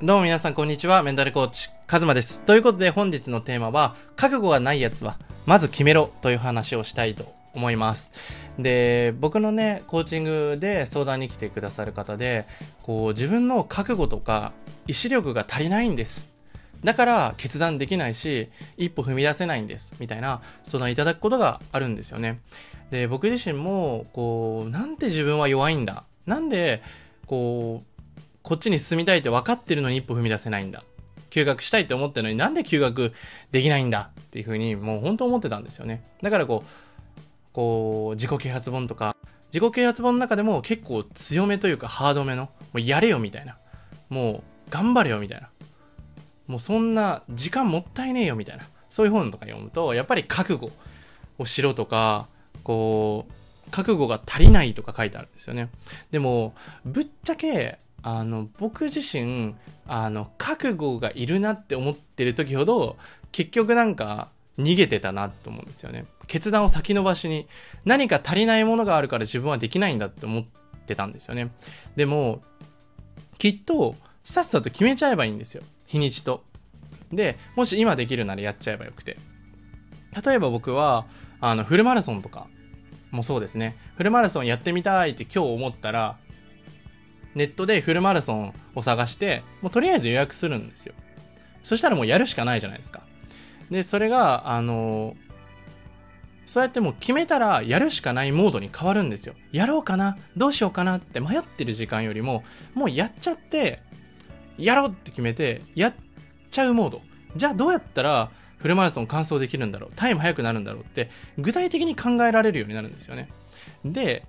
どうも皆さんこんにちは。メンタルコーチ、カズマです。ということで本日のテーマは、覚悟がない奴は、まず決めろという話をしたいと思います。で、僕のね、コーチングで相談に来てくださる方で、こう、自分の覚悟とか意志力が足りないんです。だから決断できないし、一歩踏み出せないんです。みたいな相談いただくことがあるんですよね。で、僕自身も、こう、なんで自分は弱いんだなんで、こう、こっちに進みたいって分かってるのに一歩踏み出せないんだ。休学したいって思ってるのになんで休学できないんだ？っていうふうにもう本当思ってたんですよね。だからこう、こう、自己啓発本とか、自己啓発本の中でも結構強めというかハードめの、もうやれよみたいな。もう頑張れよみたいな。もうそんな時間もったいねえよみたいな。そういう本とか読むと、やっぱり覚悟をしろとか、こう、覚悟が足りないとか書いてあるんですよね。でも、ぶっちゃけ、あの、僕自身、あの、覚悟がいるなって思ってる時ほど、結局なんか、逃げてたなと思うんですよね。決断を先延ばしに、何か足りないものがあるから自分はできないんだって思ってたんですよね。でも、きっと、さっさと決めちゃえばいいんですよ。日にちと。で、もし今できるならやっちゃえばよくて。例えば僕は、あの、フルマラソンとかもそうですね。フルマラソンやってみたいって今日思ったら、ネットでフルマラソンを探して、もうとりあえず予約するんですよ。そしたらもうやるしかないじゃないですか。で、それが、あのそうやってもう決めたらやるしかないモードに変わるんですよ。やろうかなどうしようかなって迷ってる時間よりも、もうやっちゃって、やろうって決めて、やっちゃうモード。じゃあどうやったらフルマラソン完走できるんだろうタイム速くなるんだろうって、具体的に考えられるようになるんですよね。で、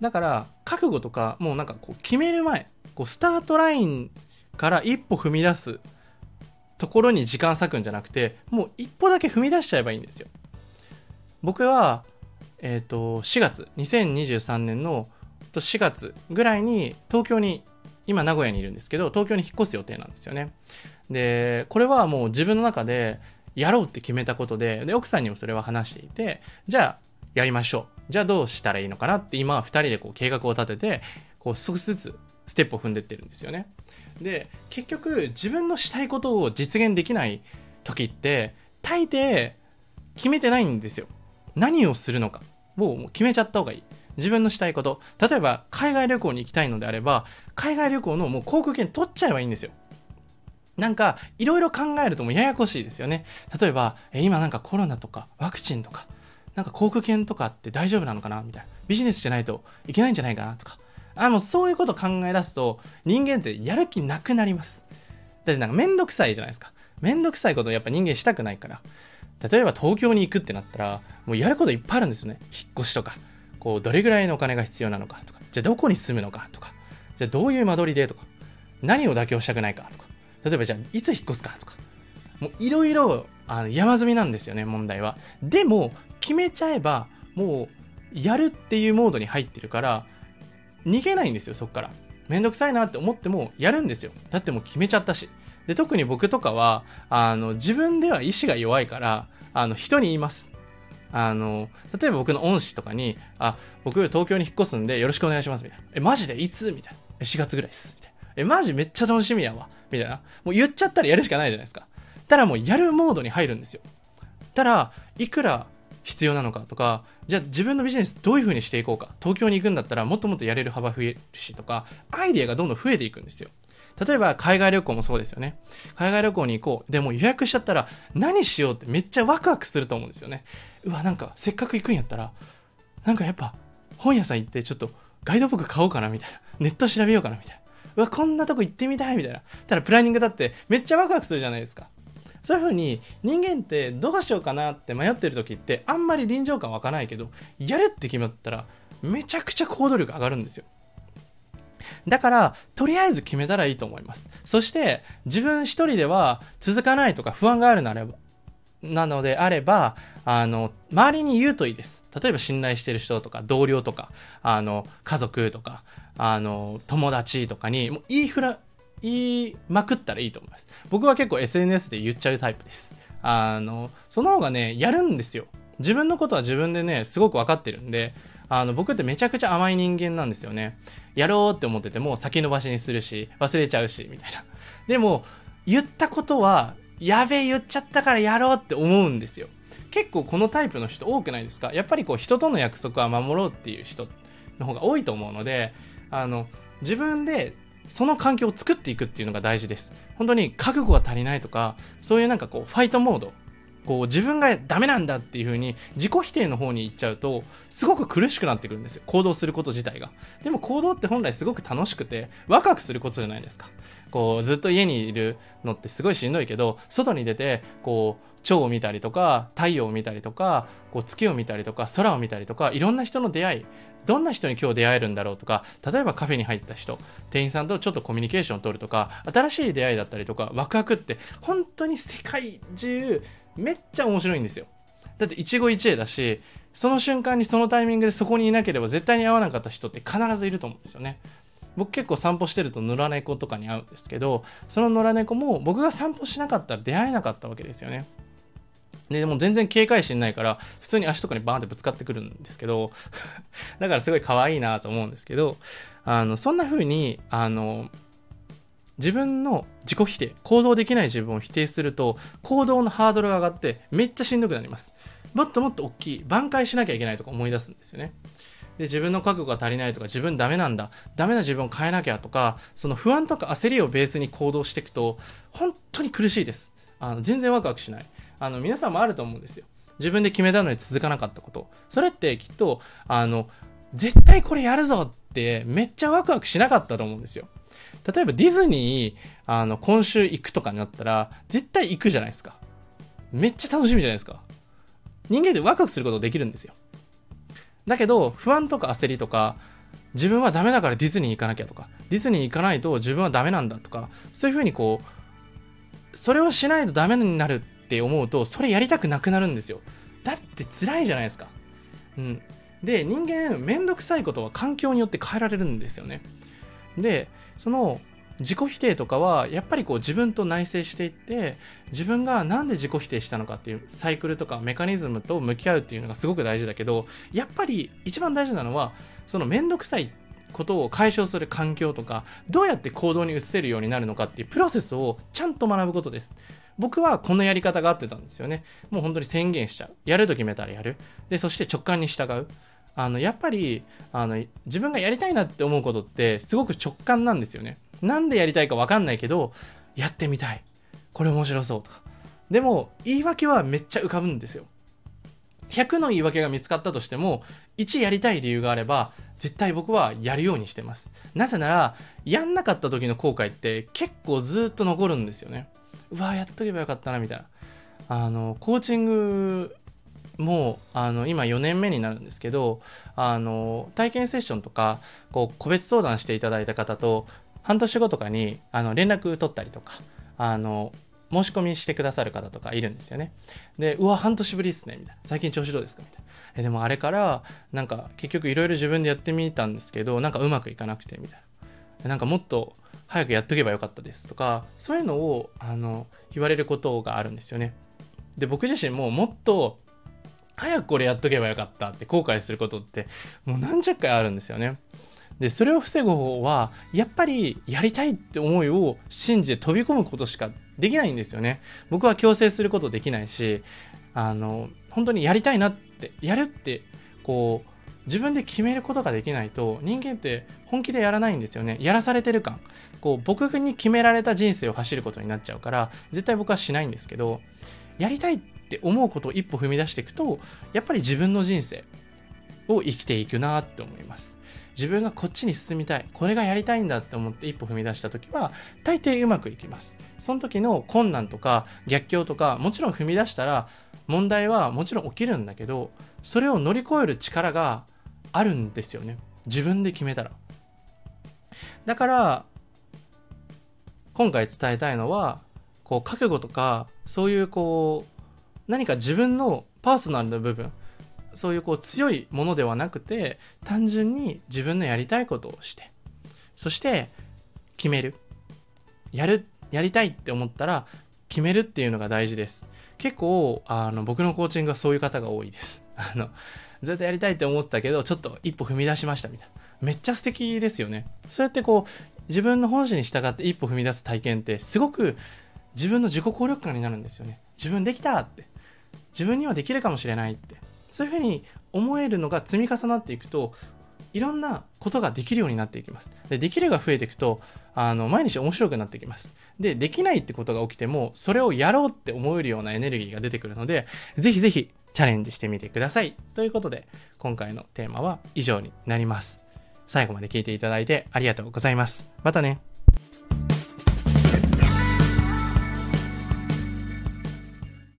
だから、覚悟とか、もうなんかこう決める前、こうスタートラインから一歩踏み出すところに時間割くんじゃなくて、もう一歩だけ踏み出しちゃえばいいんですよ。僕は、えっ、と、4月、2023年の4月ぐらいに東京に、今名古屋にいるんですけど、東京に引っ越す予定なんですよね。で、これはもう自分の中でやろうって決めたことで、で、奥さんにもそれは話していて、じゃあ、やりましょう。じゃあどうしたらいいのかなって今は2人でこう計画を立てて、こう少しずつステップを踏んでってるんですよね。で、結局自分のしたいことを実現できない時って、大抵決めてないんですよ。何をするのかをもう決めちゃった方がいい。自分のしたいこと。例えば、海外旅行に行きたいのであれば、海外旅行のもう航空券取っちゃえばいいんですよ。なんか、いろいろ考えるともうややこしいですよね。例えば、え今なんかコロナとかワクチンとか、なんか航空券とかって大丈夫なのかなみたいな。ビジネスじゃないといけないんじゃないかなとか。あ、もうそういうこと考え出すと、人間ってやる気なくなります。だってなんかめんどくさいじゃないですか。めんどくさいことをやっぱ人間したくないから。例えば東京に行くってなったら、もうやることいっぱいあるんですよね。引っ越しとか。こう、どれぐらいのお金が必要なのかとか。じゃあどこに住むのかとか。じゃあどういう間取りでとか。何を妥協したくないかとか。例えばじゃあいつ引っ越すかとか。もういろいろ山積みなんですよね、問題は。でも、決めちゃえば、もう、やるっていうモードに入ってるから、逃げないんですよ、そっから。めんどくさいなって思っても、やるんですよ。だってもう決めちゃったし。で、特に僕とかは、あの、自分では意志が弱いから、あの、人に言います。あの、例えば僕の恩師とかに、あ、僕東京に引っ越すんでよろしくお願いします、みたいな。え、マジで？いつ？みたいな。え、4月ぐらいです。みたいな。え、マジめっちゃ楽しみやわ。みたいな。もう言っちゃったらやるしかないじゃないですか。ただもうやるモードに入るんですよ。ただ、いくら必要なのかとか、じゃあ自分のビジネスどういう風にしていこうか。東京に行くんだったらもっともっとやれる幅増えるしとか、アイデアがどんどん増えていくんですよ。例えば海外旅行もそうですよね。海外旅行に行こう。でも予約しちゃったら何しようってめっちゃワクワクすると思うんですよね。うわ、なんかせっかく行くんやったら、なんかやっぱ本屋さん行ってちょっとガイドブック買おうかなみたいな。ネット調べようかなみたいな。うわ、こんなとこ行ってみたいみたいな。ただプランニングだってめっちゃワクワクするじゃないですか。そういう風に人間ってどうしようかなって迷ってる時ってあんまり臨場感湧かないけど、やるって決まったらめちゃくちゃ行動力上がるんですよ。だから、とりあえず決めたらいいと思います。そして、自分一人では続かないとか不安があるならば、なのであれば、あの、周りに言うといいです。例えば信頼してる人とか、同僚とか、あの、家族とか、あの、友達とかに、もう言いふら、言いまくったらいいと思います。僕は結構 SNS で言っちゃうタイプです。あの、その方がね、やるんですよ。自分のことは自分でね、すごく分かってるんで、あの、僕ってめちゃくちゃ甘い人間なんですよね。やろうって思ってても先延ばしにするし、忘れちゃうし、みたいな。でも、言ったことは、やべえ言っちゃったからやろうって思うんですよ。結構このタイプの人多くないですか？やっぱりこう人との約束は守ろうっていう人の方が多いと思うので、あの、自分でその環境を作っていくっていうのが大事です。本当に覚悟が足りないとか、そういうなんかこう、ファイトモード。こう、自分がダメなんだっていう風に、自己否定の方に行っちゃうと、すごく苦しくなってくるんですよ。行動すること自体が。でも行動って本来すごく楽しくて、ワクワクすることじゃないですか。こう、ずっと家にいるのってすごいしんどいけど、外に出て、こう、蝶を見たりとか、太陽を見たりとか、こう月を見たりとか、空を見たりとか、いろんな人の出会い、どんな人に今日出会えるんだろうとか、例えばカフェに入った人、店員さんとちょっとコミュニケーションを取るとか、新しい出会いだったりとか、ワクワクって、本当に世界中、めっちゃ面白いんですよ。だって一期一会だし、その瞬間にそのタイミングでそこにいなければ絶対に会わなかった人って必ずいると思うんですよね。僕結構散歩してると野良猫とかに会うんですけど、その野良猫も僕が散歩しなかったら出会えなかったわけですよね。で、も全然警戒心ないから、普通に足とかにバーンってぶつかってくるんですけど、だからすごい可愛いなと思うんですけど、あの、そんな風に、あの、自分の自己否定、行動できない自分を否定すると、行動のハードルが上がってめっちゃしんどくなります。もっともっと大きい、挽回しなきゃいけないとか思い出すんですよね。で、自分の覚悟が足りないとか、自分ダメなんだ、ダメな自分を変えなきゃとか、その不安とか焦りをベースに行動していくと、本当に苦しいです。あの全然ワクワクしない。あの、皆さんもあると思うんですよ。自分で決めたのに続かなかったこと。それってきっと、あの、絶対これやるぞってめっちゃワクワクしなかったと思うんですよ。例えばディズニー、あの、今週行くとかになったら、絶対行くじゃないですか。めっちゃ楽しみじゃないですか。人間でワクワクすることできるんですよ。だけど、不安とか焦りとか、自分はダメだからディズニー行かなきゃとか、ディズニー行かないと自分はダメなんだとか、そういうふうにこう、それをしないとダメになるって思うと、それやりたくなくなるんですよ。だって辛いじゃないですか。うん。で、人間、めんどくさいことは環境によって変えられるんですよね。で、その、自己否定とかは、やっぱりこう自分と内省していって、自分がなんで自己否定したのかっていうサイクルとかメカニズムと向き合うっていうのがすごく大事だけど、やっぱり一番大事なのは、そのめんどくさいことを解消する環境とか、どうやって行動に移せるようになるのかっていうプロセスをちゃんと学ぶことです。僕はこのやり方が合ってたんですよね。もう本当に宣言しちゃう。やると決めたらやる。で、そして直感に従う。あの、やっぱり、あの、自分がやりたいなって思うことってすごく直感なんですよね。なんでやりたいかわかんないけど、やってみたい。これ面白そうとか。でも、言い訳はめっちゃ浮かぶんですよ。100の言い訳が見つかったとしても、1やりたい理由があれば、絶対僕はやるようにしてます。なぜなら、やんなかった時の後悔って結構ずっと残るんですよね。うわやっとけばよかったなみたいなあのコーチングもあの今4年目になるんですけどあの体験セッションとかこう個別相談していただいた方と半年後とかにあの連絡取ったりとかあの申し込みしてくださる方とかいるんですよね。で、うわ、半年ぶりっすね、みたいな。最近調子どうですかみたいな。え、でもあれから、なんか結局いろいろ自分でやってみたんですけど、なんかうまくいかなくて、みたいな。なんかもっと早くやっとけばよかったですとか、そういうのを、あの、言われることがあるんですよね。で、僕自身ももっと、早くこれやっとけばよかったって後悔することって、もう何十回あるんですよね。で、それを防ぐ方法は、やっぱりやりたいって思いを信じて飛び込むことしかできないんですよね。僕は強制することできないし、あの、本当にやりたいなって、やるって、こう、自分で決めることができないと人間って本気でやらないんですよね。やらされてる感。こう僕に決められた人生を走ることになっちゃうから絶対僕はしないんですけどやりたいって思うことを一歩踏み出していくとやっぱり自分の人生を生きていくなって思います。自分がこっちに進みたい。これがやりたいんだって思って一歩踏み出した時は、大抵うまくいきます。その時の困難とか逆境とか、もちろん踏み出したら問題はもちろん起きるんだけど、それを乗り越える力があるんですよね。自分で決めたら。だから、今回伝えたいのは、こう、覚悟とか、そういうこう、何か自分のパーソナルな部分、そういうこう強いものではなくて、単純に自分のやりたいことをして、そして決める。やる、やりたいって思ったら、決めるっていうのが大事です。結構、あの、僕のコーチングはそういう方が多いです。あの、ずっとやりたいって思ってたけど、ちょっと一歩踏み出しましたみたいな。めっちゃ素敵ですよね。そうやってこう、自分の本心に従って一歩踏み出す体験ってすごく自分の自己効力感になるんですよね。自分できたって。自分にはできるかもしれないって。そういうふうに思えるのが積み重なっていくと、いろんなことができるようになっていきます。で、できるが増えていくと、あの、毎日面白くなってきます。で、できないってことが起きても、それをやろうって思えるようなエネルギーが出てくるので、ぜひぜひチャレンジしてみてください。ということで、今回のテーマは以上になります。最後まで聞いていただいてありがとうございます。またね。